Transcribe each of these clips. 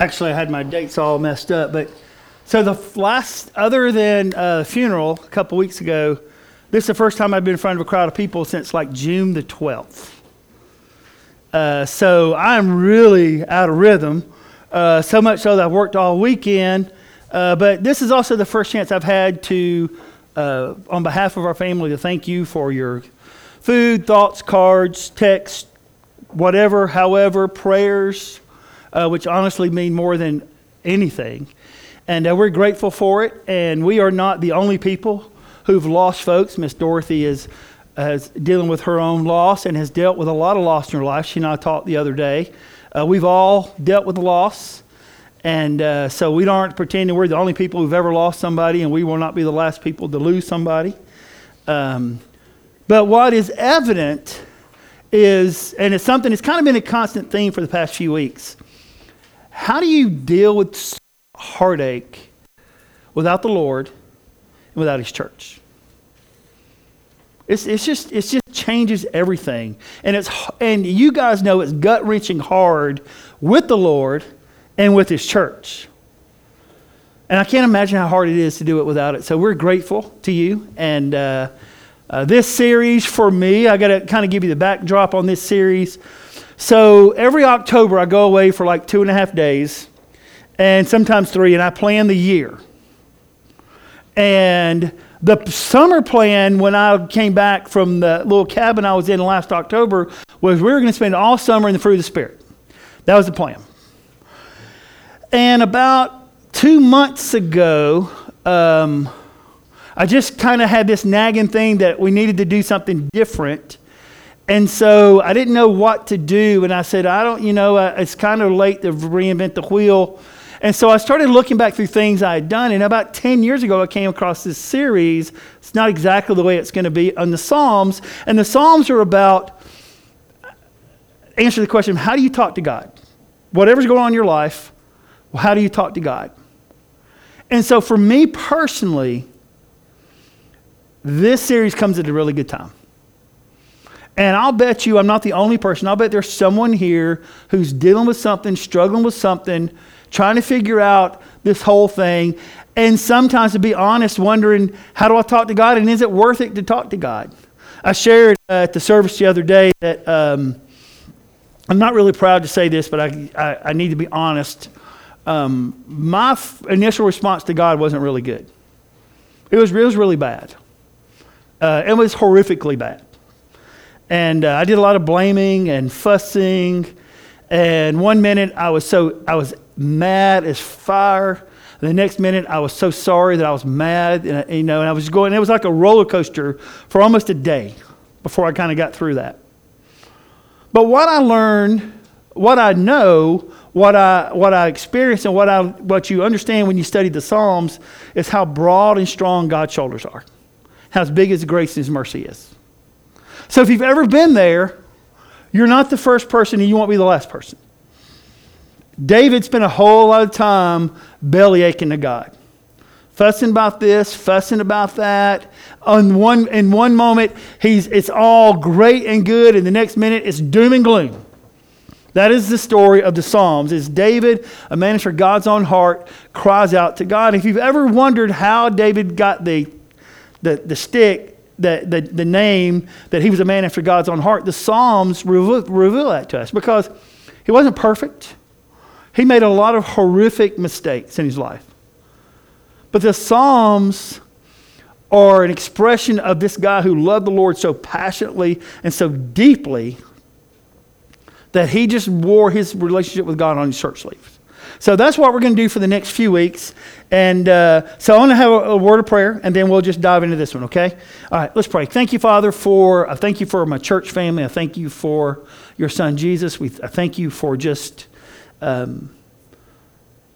Actually, I had my dates all messed up, but so the last, other than a funeral a couple weeks ago, this is the first time I've been in front of a crowd of people since like June the 12th. Uh, so I'm really out of rhythm, uh, so much so that I've worked all weekend. Uh, but this is also the first chance I've had to, uh, on behalf of our family, to thank you for your food, thoughts, cards, texts, whatever, however, prayers, uh, which honestly mean more than anything. And uh, we're grateful for it. And we are not the only people who've lost folks. Miss Dorothy is, is dealing with her own loss and has dealt with a lot of loss in her life. She and I talked the other day. Uh, we've all dealt with loss. And uh, so we aren't pretending we're the only people who've ever lost somebody, and we will not be the last people to lose somebody. Um, but what is evident is, and it's something that's kind of been a constant theme for the past few weeks. How do you deal with heartache without the Lord and without His church? It's, it's just it just changes everything, and it's and you guys know it's gut wrenching hard with the Lord and with His church. And I can't imagine how hard it is to do it without it. So we're grateful to you and. Uh, uh, this series for me, I got to kind of give you the backdrop on this series. So every October, I go away for like two and a half days, and sometimes three, and I plan the year. And the summer plan, when I came back from the little cabin I was in last October, was we were going to spend all summer in the fruit of the Spirit. That was the plan. And about two months ago, um, I just kind of had this nagging thing that we needed to do something different. And so I didn't know what to do. And I said, I don't, you know, uh, it's kind of late to reinvent the wheel. And so I started looking back through things I had done. And about 10 years ago, I came across this series. It's not exactly the way it's going to be on the Psalms. And the Psalms are about answer the question how do you talk to God? Whatever's going on in your life, well, how do you talk to God? And so for me personally, this series comes at a really good time. And I'll bet you I'm not the only person. I'll bet there's someone here who's dealing with something, struggling with something, trying to figure out this whole thing. And sometimes, to be honest, wondering, how do I talk to God? And is it worth it to talk to God? I shared uh, at the service the other day that um, I'm not really proud to say this, but I, I, I need to be honest. Um, my f- initial response to God wasn't really good, it was, it was really bad. Uh, it was horrifically bad. And uh, I did a lot of blaming and fussing. And one minute I was so I was mad as fire. The next minute I was so sorry that I was mad. And, you know, and I was going. It was like a roller coaster for almost a day before I kind of got through that. But what I learned, what I know, what I what I experienced, and what I what you understand when you study the Psalms is how broad and strong God's shoulders are how big His grace and His mercy is. So if you've ever been there, you're not the first person and you won't be the last person. David spent a whole lot of time belly aching to God, fussing about this, fussing about that. On one, in one moment, he's, it's all great and good, and the next minute, it's doom and gloom. That is the story of the Psalms. Is David, a man after God's own heart, cries out to God. If you've ever wondered how David got the the, the stick, the, the, the name that he was a man after God's own heart, the Psalms reveal, reveal that to us because he wasn't perfect. He made a lot of horrific mistakes in his life. But the Psalms are an expression of this guy who loved the Lord so passionately and so deeply that he just wore his relationship with God on his shirt sleeves. So that's what we're going to do for the next few weeks. And uh, so I want to have a, a, word of prayer, and then we'll just dive into this one, okay? All right, let's pray. Thank you, Father, for I thank you for my church family. I thank you for your son Jesus. We I thank you for just um,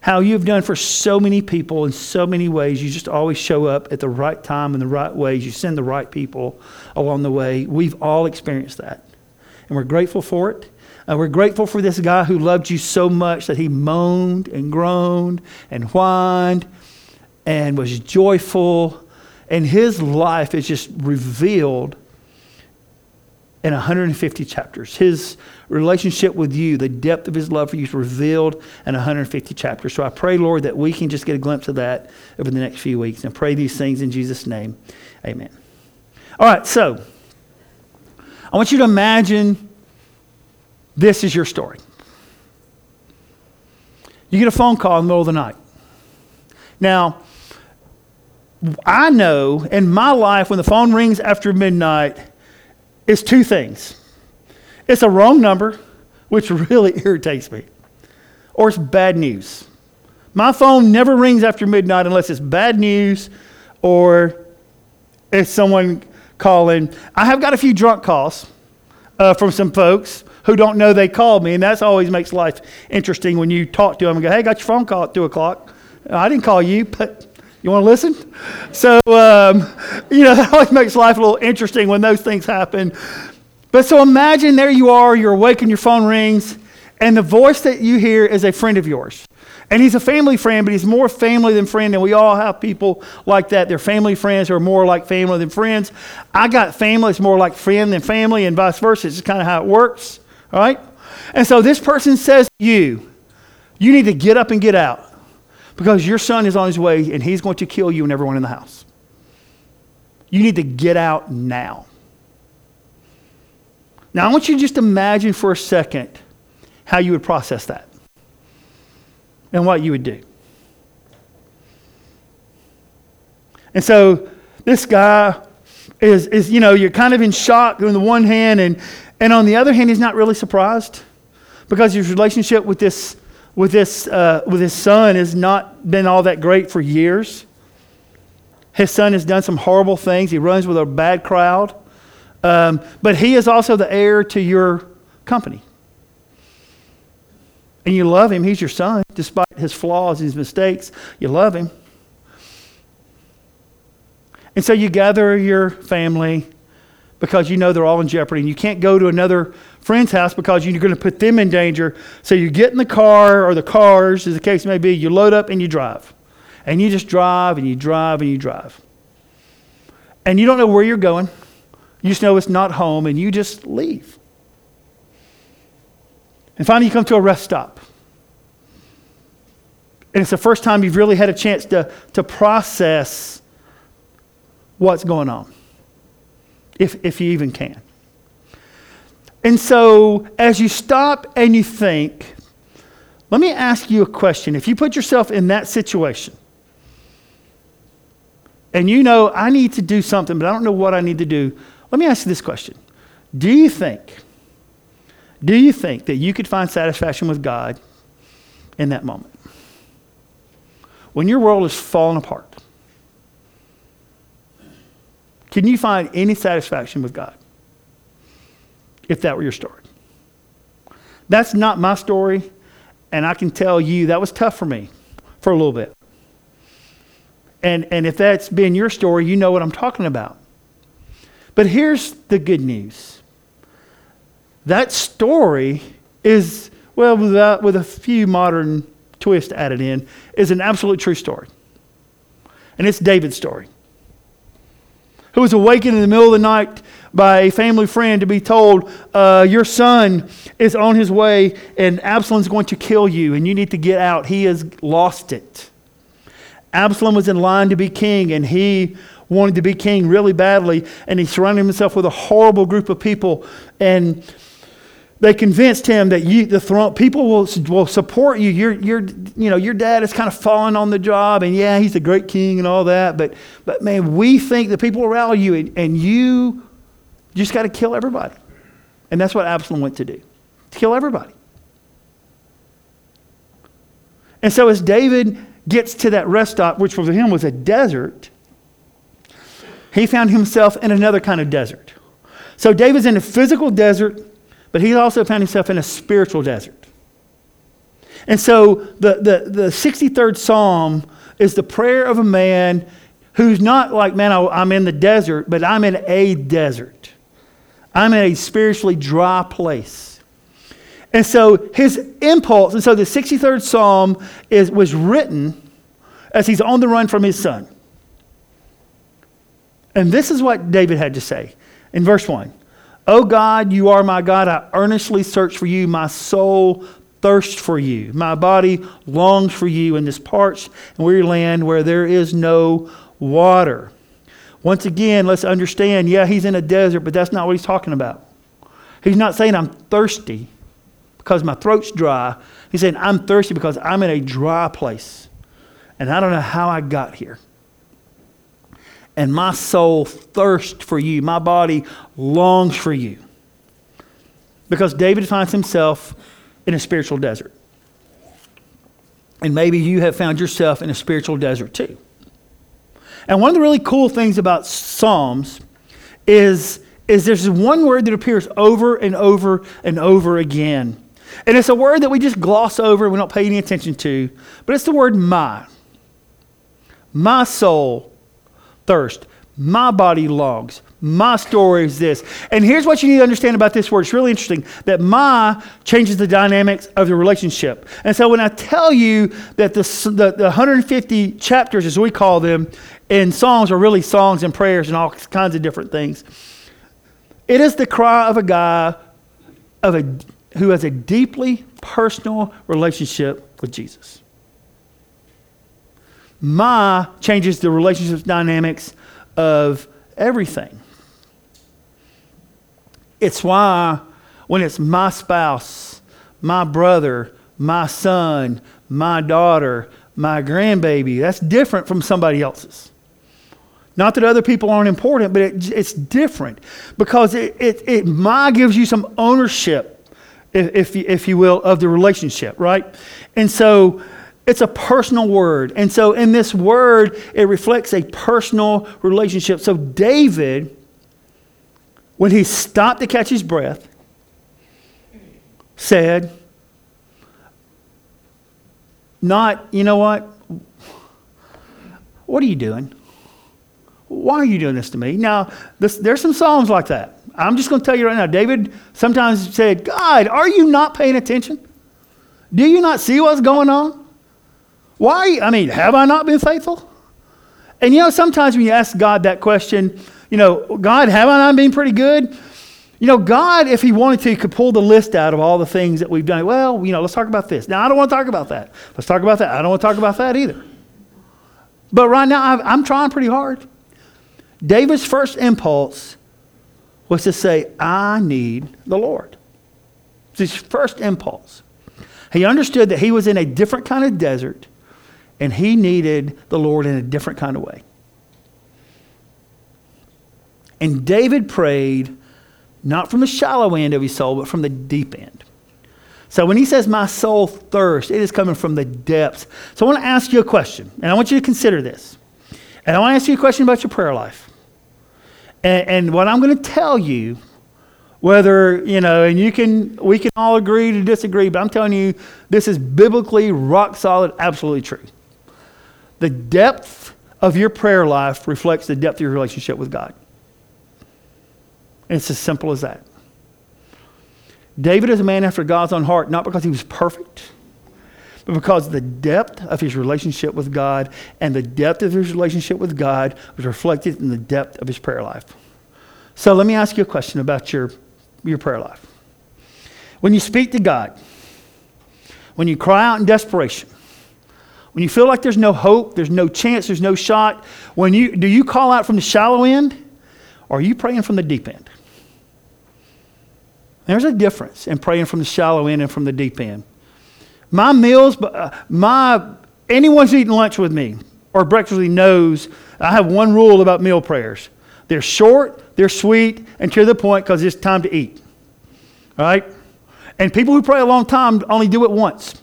how you've done for so many people in so many ways. You just always show up at the right time in the right ways. You send the right people along the way. We've all experienced that, and we're grateful for it. Uh, we're grateful for this guy who loved you so much that he moaned and groaned and whined and was joyful. And his life is just revealed in 150 chapters. His relationship with you, the depth of his love for you is revealed in 150 chapters. So I pray, Lord, that we can just get a glimpse of that over the next few weeks and pray these things in Jesus' name. Amen. All right, so I want you to imagine this is your story. You get a phone call in the middle of the night. Now, I know in my life when the phone rings after midnight, it's two things. It's a wrong number, which really irritates me, or it's bad news. My phone never rings after midnight unless it's bad news or it's someone calling. I have got a few drunk calls uh, from some folks who don't know they called me, and that always makes life interesting when you talk to them and go, "Hey, got your phone call at two o'clock. I didn't call you, but." You want to listen? So, um, you know, that always makes life a little interesting when those things happen. But so imagine there you are, you're awake and your phone rings, and the voice that you hear is a friend of yours. And he's a family friend, but he's more family than friend. And we all have people like that. They're family friends who are more like family than friends. I got family that's more like friend than family, and vice versa. It's just kind of how it works, all right? And so this person says to you, you need to get up and get out because your son is on his way and he's going to kill you and everyone in the house. You need to get out now. Now, I want you to just imagine for a second how you would process that and what you would do. And so this guy is, is you know, you're kind of in shock on the one hand, and, and on the other hand, he's not really surprised because his relationship with this with this, uh, with his son has not been all that great for years. His son has done some horrible things. He runs with a bad crowd. Um, but he is also the heir to your company. And you love him. He's your son, despite his flaws, his mistakes. You love him. And so you gather your family because you know they're all in jeopardy. And you can't go to another friend's house because you're going to put them in danger. So you get in the car or the cars, as the case may be, you load up and you drive. And you just drive and you drive and you drive. And you don't know where you're going. You just know it's not home and you just leave. And finally, you come to a rest stop. And it's the first time you've really had a chance to, to process what's going on if, if you even can. And so, as you stop and you think, let me ask you a question. If you put yourself in that situation, and you know, I need to do something, but I don't know what I need to do, let me ask you this question Do you think, do you think that you could find satisfaction with God in that moment? When your world is falling apart, can you find any satisfaction with God? If that were your story. That's not my story, and I can tell you that was tough for me for a little bit. And, and if that's been your story, you know what I'm talking about. But here's the good news that story is, well, with with a few modern twists added in, is an absolute true story. And it's David's story who was awakened in the middle of the night by a family friend to be told, uh, Your son is on his way and Absalom's going to kill you and you need to get out. He has lost it. Absalom was in line to be king and he wanted to be king really badly and he surrounded himself with a horrible group of people and they convinced him that you, the throne, people will, will support you. Your, your, you know, your dad is kind of falling on the job, and yeah, he's a great king and all that. But, but man, we think the people rally you, and, and you just got to kill everybody. And that's what Absalom went to do to kill everybody. And so as David gets to that rest stop, which for him was a desert, he found himself in another kind of desert. So David's in a physical desert but he also found himself in a spiritual desert. And so the, the, the 63rd Psalm is the prayer of a man who's not like, man, I'm in the desert, but I'm in a desert. I'm in a spiritually dry place. And so his impulse, and so the 63rd Psalm is, was written as he's on the run from his son. And this is what David had to say in verse 1 O God, you are my God. I earnestly search for you. My soul thirsts for you. My body longs for you in this parched and weary land where there is no water. Once again, let's understand yeah, he's in a desert, but that's not what he's talking about. He's not saying I'm thirsty because my throat's dry. He's saying I'm thirsty because I'm in a dry place and I don't know how I got here and my soul thirsts for you. My body longs for you. Because David finds himself in a spiritual desert. And maybe you have found yourself in a spiritual desert too. And one of the really cool things about Psalms is, is there's one word that appears over and over and over again. And it's a word that we just gloss over and we don't pay any attention to, but it's the word my. My soul thirst. My body longs. My story is this. And here's what you need to understand about this word. It's really interesting that my changes the dynamics of the relationship. And so when I tell you that the, the, the 150 chapters, as we call them, in Psalms are really songs and prayers and all kinds of different things, it is the cry of a guy of a, who has a deeply personal relationship with Jesus. My changes the relationship dynamics of everything. It's why when it's my spouse, my brother, my son, my daughter, my grandbaby, that's different from somebody else's. Not that other people aren't important, but it, it's different because it, it, it my gives you some ownership, if, if, if you will, of the relationship, right? And so it's a personal word. And so in this word, it reflects a personal relationship. So David, when he stopped to catch his breath, said, not, you know what? What are you doing? Why are you doing this to me? Now, this, there's some Psalms like that. I'm just going to tell you right now. David sometimes said, God, are you not paying attention? Do you not see what's going on? Why? I mean, have I not been faithful? And you know, sometimes when you ask God that question, you know, God, have I not been pretty good? You know, God, if He wanted to, could pull the list out of all the things that we've done. Well, you know, let's talk about this. Now, I don't want to talk about that. Let's talk about that. I don't want to talk about that either. But right now, I'm trying pretty hard. David's first impulse was to say, I need the Lord. It's his first impulse. He understood that he was in a different kind of desert and he needed the Lord in a different kind of way. And David prayed not from the shallow end of his soul, but from the deep end. So when he says, My soul thirsts, it is coming from the depths. So I want to ask you a question, and I want you to consider this. And I want to ask you a question about your prayer life. And, and what I'm going to tell you, whether, you know, and you can, we can all agree to disagree, but I'm telling you, this is biblically rock solid, absolutely true. The depth of your prayer life reflects the depth of your relationship with God. And it's as simple as that. David is a man after God's own heart, not because he was perfect, but because the depth of his relationship with God and the depth of his relationship with God was reflected in the depth of his prayer life. So let me ask you a question about your, your prayer life. When you speak to God, when you cry out in desperation, when you feel like there's no hope, there's no chance, there's no shot, when you, do you call out from the shallow end or are you praying from the deep end? There's a difference in praying from the shallow end and from the deep end. My meals, uh, my anyone who's eating lunch with me or breakfast with me knows I have one rule about meal prayers. They're short, they're sweet, and to the point because it's time to eat. All right? And people who pray a long time only do it once.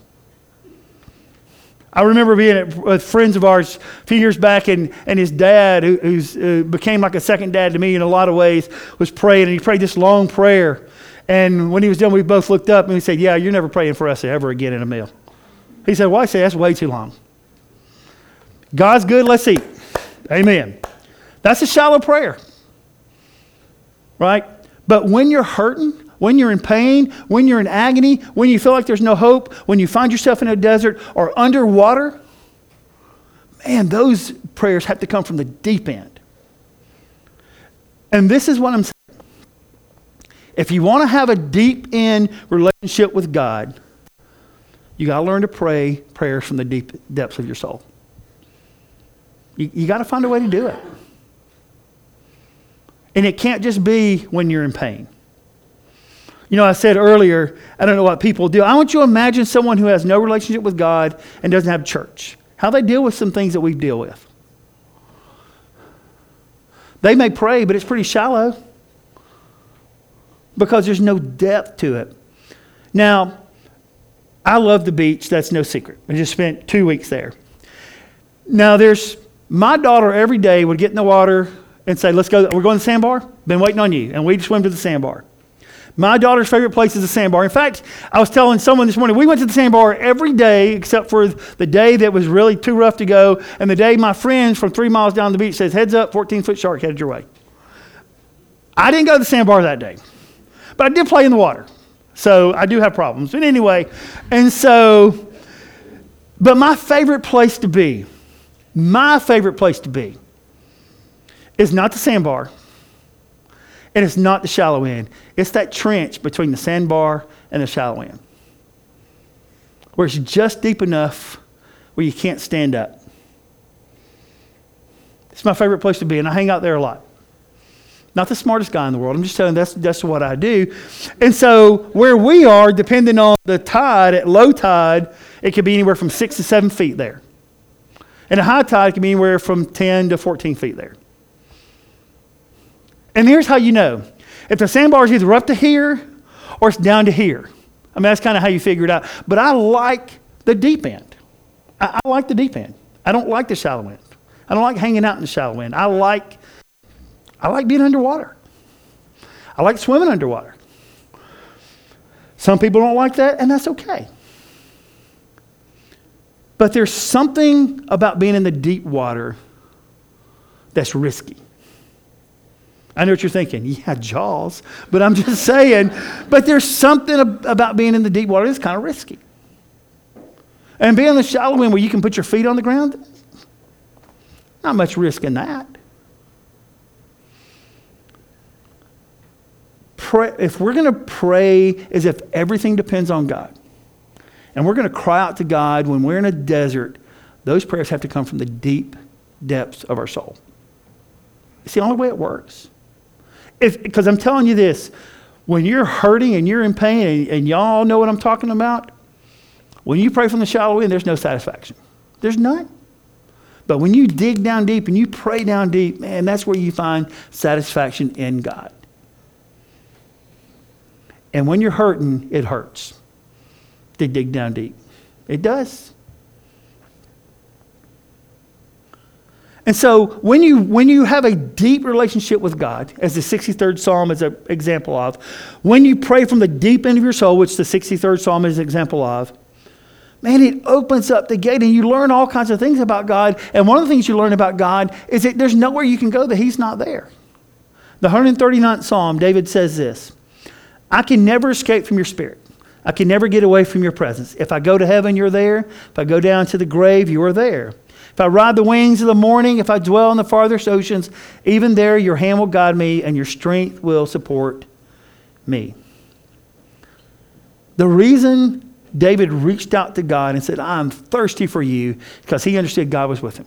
I remember being with friends of ours a few years back, and, and his dad, who who's, uh, became like a second dad to me in a lot of ways, was praying, and he prayed this long prayer. And when he was done, we both looked up and we said, Yeah, you're never praying for us ever again in a meal. He said, Well, I say that's way too long. God's good, let's eat. Amen. That's a shallow prayer, right? But when you're hurting, when you're in pain, when you're in agony, when you feel like there's no hope, when you find yourself in a desert or underwater, man, those prayers have to come from the deep end. And this is what I'm saying. If you want to have a deep in relationship with God, you got to learn to pray prayers from the deep depths of your soul. You, you got to find a way to do it. And it can't just be when you're in pain. You know, I said earlier, I don't know what people do. I want you to imagine someone who has no relationship with God and doesn't have church. How they deal with some things that we deal with. They may pray, but it's pretty shallow because there's no depth to it. Now, I love the beach. That's no secret. I just spent two weeks there. Now, there's my daughter every day would get in the water and say, Let's go. We're going to the sandbar. Been waiting on you. And we'd swim to the sandbar. My daughter's favorite place is the sandbar. In fact, I was telling someone this morning, we went to the sandbar every day except for the day that was really too rough to go, and the day my friends from three miles down the beach says, heads up, 14 foot shark headed your way. I didn't go to the sandbar that day, but I did play in the water. So I do have problems. But anyway, and so, but my favorite place to be, my favorite place to be, is not the sandbar and it's not the shallow end. It's that trench between the sandbar and the shallow end, where it's just deep enough where you can't stand up. It's my favorite place to be, and I hang out there a lot. Not the smartest guy in the world. I'm just telling you that's, that's what I do. And so, where we are, depending on the tide, at low tide, it could be anywhere from six to seven feet there. And at high tide, it can be anywhere from 10 to 14 feet there. And here's how you know if the sandbar is either up to here or it's down to here. I mean, that's kind of how you figure it out. But I like the deep end. I, I, like the deep end. I don't like the shallow end. I don't like hanging out in the shallow end. I like, I like being underwater. I like swimming underwater. Some people don't like that, and that's okay. But there's something about being in the deep water that's risky. I know what you're thinking. Yeah, Jaws. But I'm just saying, but there's something about being in the deep water that's kind of risky. And being in the shallow end where you can put your feet on the ground, not much risk in that. Pray, if we're going to pray as if everything depends on God, and we're going to cry out to God when we're in a desert, those prayers have to come from the deep depths of our soul. It's the only way it works because I'm telling you this, when you're hurting and you're in pain, and, and y'all know what I'm talking about, when you pray from the shallow end, there's no satisfaction. There's none. But when you dig down deep and you pray down deep, man, that's where you find satisfaction in God. And when you're hurting, it hurts to dig down deep. It does. And so when you, when you have a deep relationship with God, as the 63rd Psalm is an example of, when you pray from the deep end of your soul, which the 63rd Psalm is an example of, man, it opens up the gate and you learn all kinds of things about God. And one of the things you learn about God is that there's nowhere you can go that He's not there. The 139th Psalm, David says this I can never escape from your spirit. I can never get away from your presence. If I go to heaven, you're there. If I go down to the grave, you are there. If I ride the wings of the morning, if I dwell in the farthest oceans, even there your hand will guide me and your strength will support me. The reason David reached out to God and said, I'm thirsty for you, because he understood God was with him.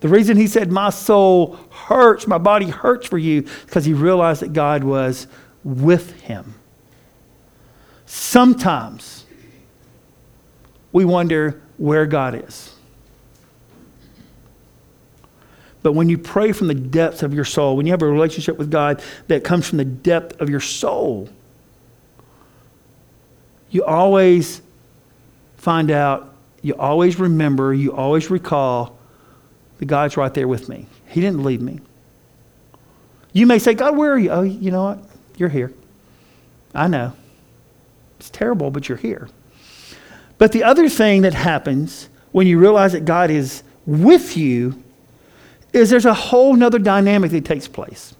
The reason he said, My soul hurts, my body hurts for you, because he realized that God was with him. Sometimes we wonder, where God is. But when you pray from the depths of your soul, when you have a relationship with God that comes from the depth of your soul, you always find out, you always remember, you always recall that God's right there with me. He didn't leave me. You may say, God, where are you? Oh, you know what? You're here. I know. It's terrible, but you're here. But the other thing that happens when you realize that God is with you is there's a whole nother dynamic that takes place.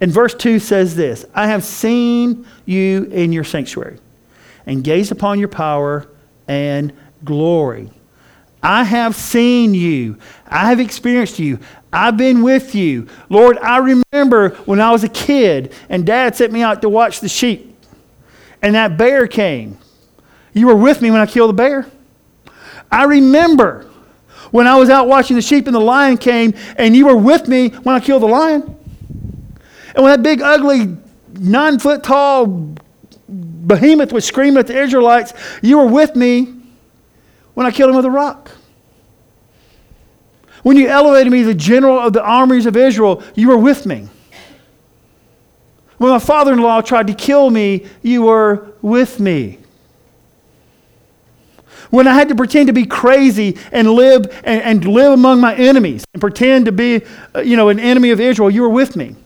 And verse 2 says this I have seen you in your sanctuary and gazed upon your power and glory. I have seen you. I have experienced you. I've been with you. Lord, I remember when I was a kid and dad sent me out to watch the sheep and that bear came. You were with me when I killed the bear. I remember when I was out watching the sheep and the lion came and you were with me when I killed the lion. And when that big, ugly, nine foot tall behemoth was screaming at the Israelites, you were with me when I killed him with a rock. When you elevated me to the general of the armies of Israel, you were with me. When my father in law tried to kill me, you were with me. When I had to pretend to be crazy and live and, and live among my enemies and pretend to be, uh, you know, an enemy of Israel, you were with me.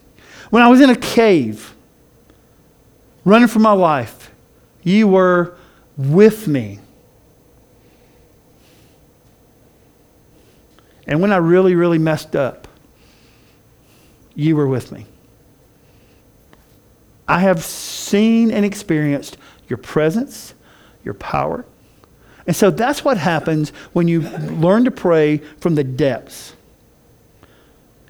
When I was in a cave, running for my life, you were with me. And when I really, really messed up, you were with me. I have seen and experienced your presence, your power. And so that's what happens when you learn to pray from the depths.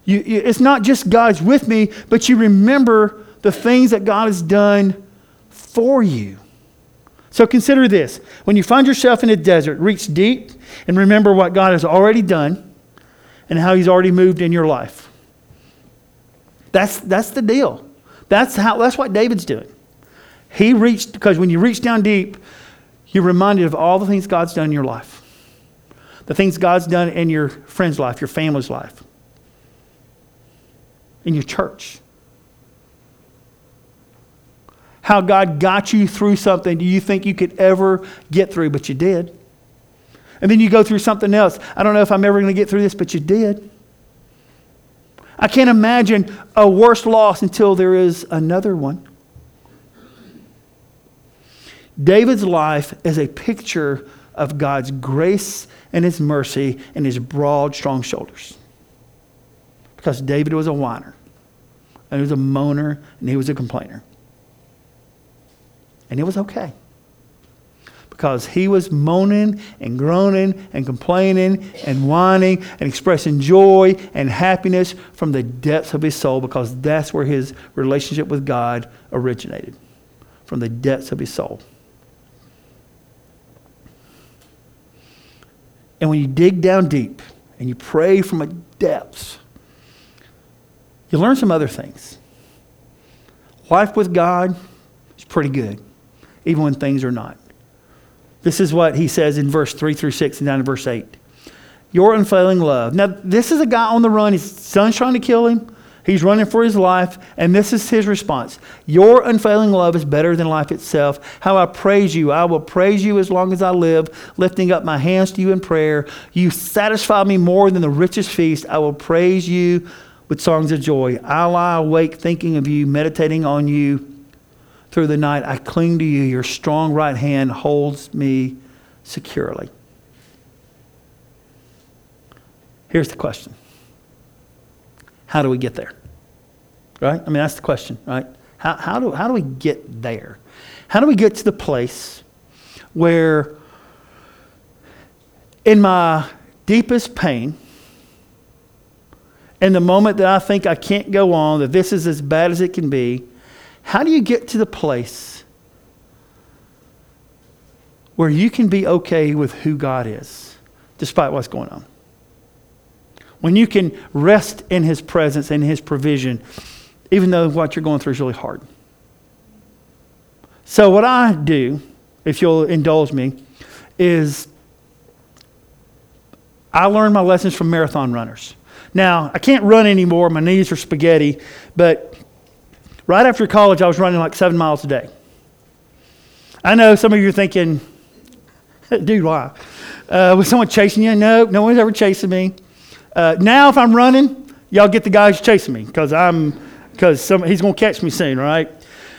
You, you, it's not just God's with me, but you remember the things that God has done for you. So consider this. When you find yourself in a desert, reach deep and remember what God has already done and how he's already moved in your life. That's, that's the deal. That's, how, that's what David's doing. He reached, because when you reach down deep, you're reminded of all the things God's done in your life, the things God's done in your friend's life, your family's life, in your church. How God got you through something do you think you could ever get through, but you did. And then you go through something else. I don't know if I'm ever going to get through this, but you did. I can't imagine a worse loss until there is another one. David's life is a picture of God's grace and his mercy and his broad, strong shoulders. Because David was a whiner, and he was a moaner, and he was a complainer. And it was okay because he was moaning and groaning and complaining and whining and expressing joy and happiness from the depths of his soul because that's where his relationship with God originated from the depths of his soul. And when you dig down deep and you pray from a depths, you learn some other things. Life with God is pretty good, even when things are not. This is what he says in verse 3 through 6 and down to verse 8. Your unfailing love. Now, this is a guy on the run. His son's trying to kill him. He's running for his life, and this is his response Your unfailing love is better than life itself. How I praise you. I will praise you as long as I live, lifting up my hands to you in prayer. You satisfy me more than the richest feast. I will praise you with songs of joy. I lie awake thinking of you, meditating on you through the night. I cling to you. Your strong right hand holds me securely. Here's the question How do we get there? Right? I mean, that's the question, right? How, how, do, how do we get there? How do we get to the place where, in my deepest pain, in the moment that I think I can't go on, that this is as bad as it can be, how do you get to the place where you can be okay with who God is, despite what's going on? When you can rest in His presence and His provision, even though what you're going through is really hard. So, what I do, if you'll indulge me, is I learn my lessons from marathon runners. Now, I can't run anymore, my knees are spaghetti, but Right after college, I was running like seven miles a day. I know some of you are thinking, dude, why? Uh, was someone chasing you? No, no one's ever chasing me. Uh, now, if I'm running, y'all get the guys chasing me because I'm because he's going to catch me soon, right?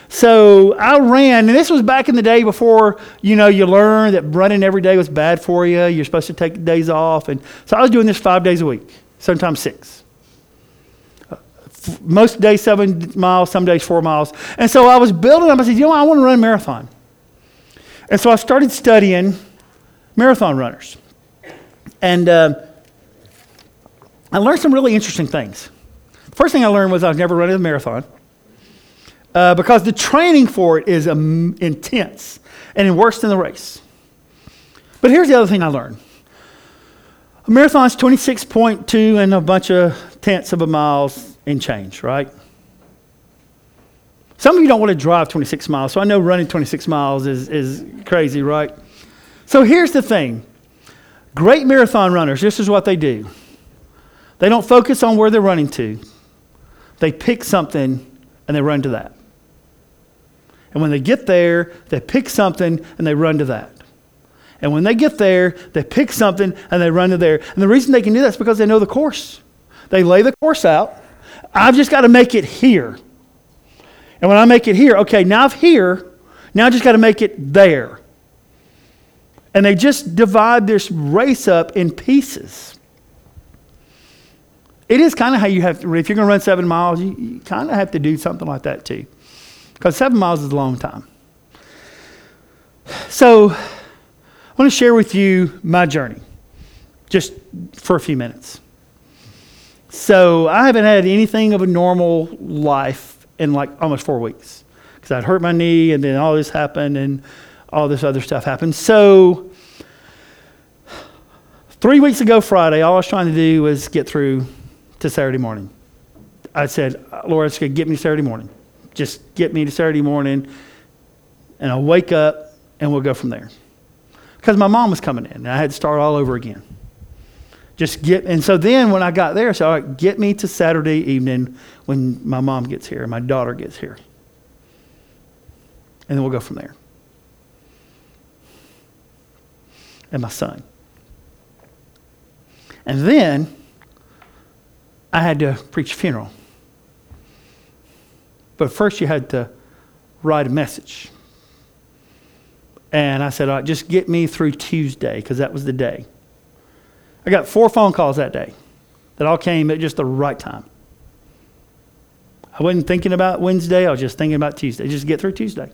So I ran, and this was back in the day before you know you learned that running every day was bad for you. You're supposed to take days off, and so I was doing this five days a week, sometimes six most days seven miles, some days four miles. And so I was building up. I said, you know, what? I want to run a marathon. And so I started studying marathon runners. And uh, I learned some really interesting things. First thing I learned was I was never running a marathon uh, because the training for it is um, intense and worse than the race. But here's the other thing I learned. A marathon's 26.2 and a bunch of tenths of a miles in change, right? Some of you don't want to drive 26 miles, so I know running 26 miles is, is crazy, right? So here's the thing great marathon runners, this is what they do they don't focus on where they're running to, they pick something and they run to that. And when they get there, they pick something and they run to that. And when they get there, they pick something and they run to there. And the reason they can do that is because they know the course. They lay the course out. I've just got to make it here. And when I make it here, okay, now I'm here, now I just got to make it there. And they just divide this race up in pieces. It is kind of how you have to, if you're going to run seven miles, you, you kind of have to do something like that too. Because seven miles is a long time. So, I want to share with you my journey, just for a few minutes. So, I haven't had anything of a normal life in like almost four weeks because I'd hurt my knee and then all this happened and all this other stuff happened. So, three weeks ago, Friday, all I was trying to do was get through to Saturday morning. I said, Lord, it's going to get me Saturday morning. Just get me to Saturday morning, and I'll wake up and we'll go from there. Because my mom was coming in, and I had to start all over again. Just get, and so then when I got there, I said, all right, get me to Saturday evening when my mom gets here, and my daughter gets here. And then we'll go from there. And my son. And then I had to preach a funeral. But first, you had to write a message. And I said, All right, just get me through Tuesday, because that was the day. I got four phone calls that day that all came at just the right time. I wasn't thinking about Wednesday, I was just thinking about Tuesday. Just get through Tuesday.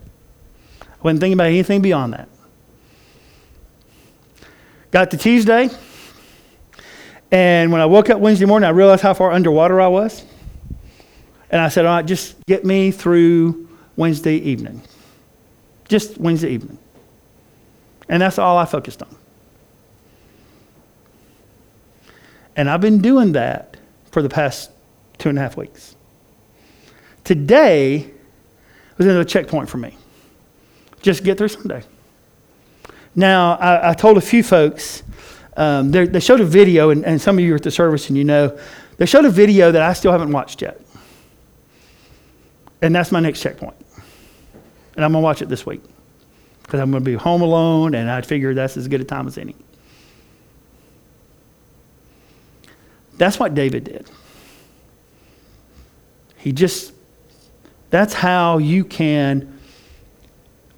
I wasn't thinking about anything beyond that. Got to Tuesday, and when I woke up Wednesday morning, I realized how far underwater I was. And I said, all right, just get me through Wednesday evening. Just Wednesday evening. And that's all I focused on. And I've been doing that for the past two and a half weeks. Today was another checkpoint for me. Just get through Sunday. Now, I, I told a few folks um, they showed a video, and, and some of you are at the service and you know, they showed a video that I still haven't watched yet. And that's my next checkpoint. And I'm going to watch it this week because I'm going to be home alone, and I figure that's as good a time as any. That's what David did. He just, that's how you can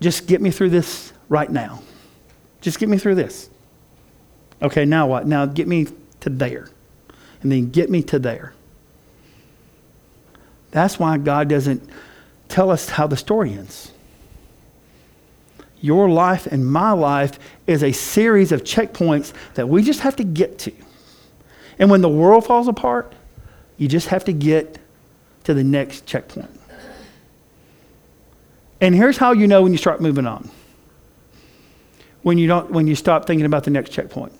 just get me through this right now. Just get me through this. Okay, now what? Now get me to there. And then get me to there. That's why God doesn't tell us how the story ends. Your life and my life is a series of checkpoints that we just have to get to. And when the world falls apart, you just have to get to the next checkpoint. And here's how you know when you start moving on. When you don't when you stop thinking about the next checkpoint.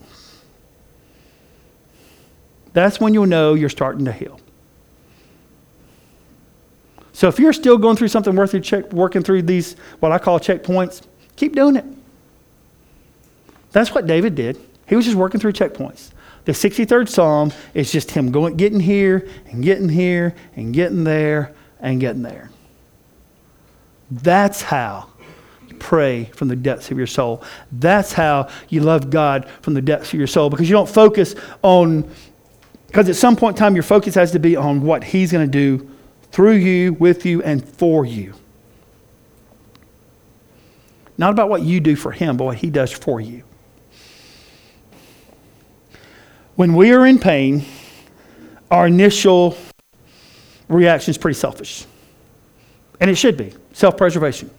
That's when you'll know you're starting to heal. So if you're still going through something worth check, working through these, what I call checkpoints, keep doing it. That's what David did. He was just working through checkpoints. The 63rd Psalm is just him going, getting here and getting here and getting there and getting there. That's how you pray from the depths of your soul. That's how you love God from the depths of your soul because you don't focus on because at some point in time, your focus has to be on what He's going to do through you, with you, and for you. Not about what you do for Him, but what He does for you. When we are in pain, our initial reaction is pretty selfish. And it should be self preservation.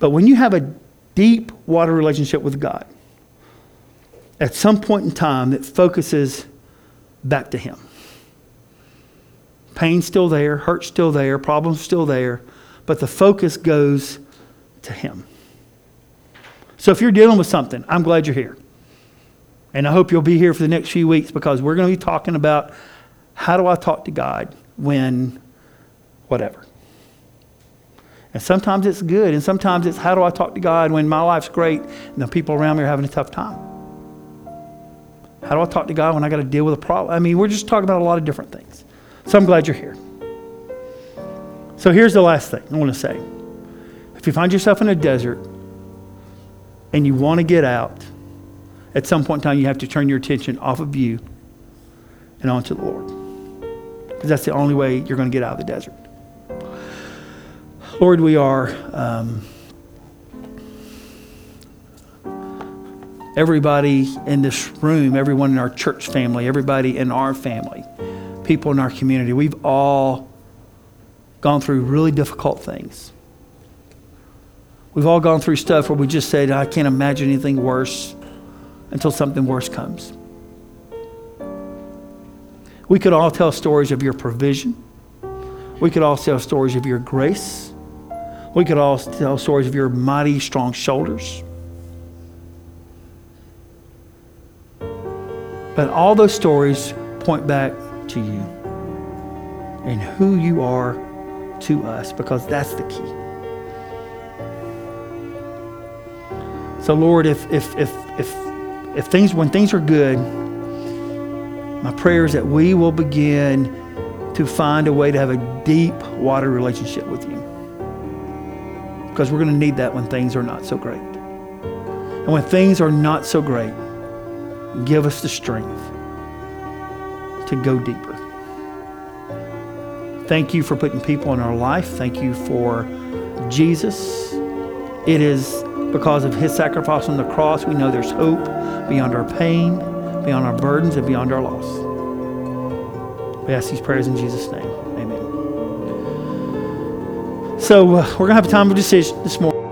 But when you have a deep water relationship with God, at some point in time that focuses back to Him. Pain's still there, hurt's still there, problems still there, but the focus goes to Him. So if you're dealing with something, I'm glad you're here. And I hope you'll be here for the next few weeks because we're going to be talking about how do I talk to God when whatever. And sometimes it's good, and sometimes it's how do I talk to God when my life's great and the people around me are having a tough time. How do I talk to God when I got to deal with a problem? I mean, we're just talking about a lot of different things. So I'm glad you're here. So here's the last thing I want to say. If you find yourself in a desert and you want to get out, at some point in time, you have to turn your attention off of you and onto the Lord. Because that's the only way you're going to get out of the desert. Lord, we are. Um, everybody in this room, everyone in our church family, everybody in our family, people in our community, we've all gone through really difficult things. We've all gone through stuff where we just said, I can't imagine anything worse until something worse comes. We could all tell stories of your provision. We could all tell stories of your grace. We could all tell stories of your mighty, strong shoulders. But all those stories point back to you and who you are to us because that's the key. So Lord, if if if if if things when things are good, my prayer is that we will begin to find a way to have a deep water relationship with you. Because we're going to need that when things are not so great. And when things are not so great, give us the strength to go deeper. Thank you for putting people in our life. Thank you for Jesus. It is because of his sacrifice on the cross we know there's hope beyond our pain, beyond our burdens, and beyond our loss. We ask these prayers in Jesus' name. Amen. So uh, we're going to have a time of decision this morning.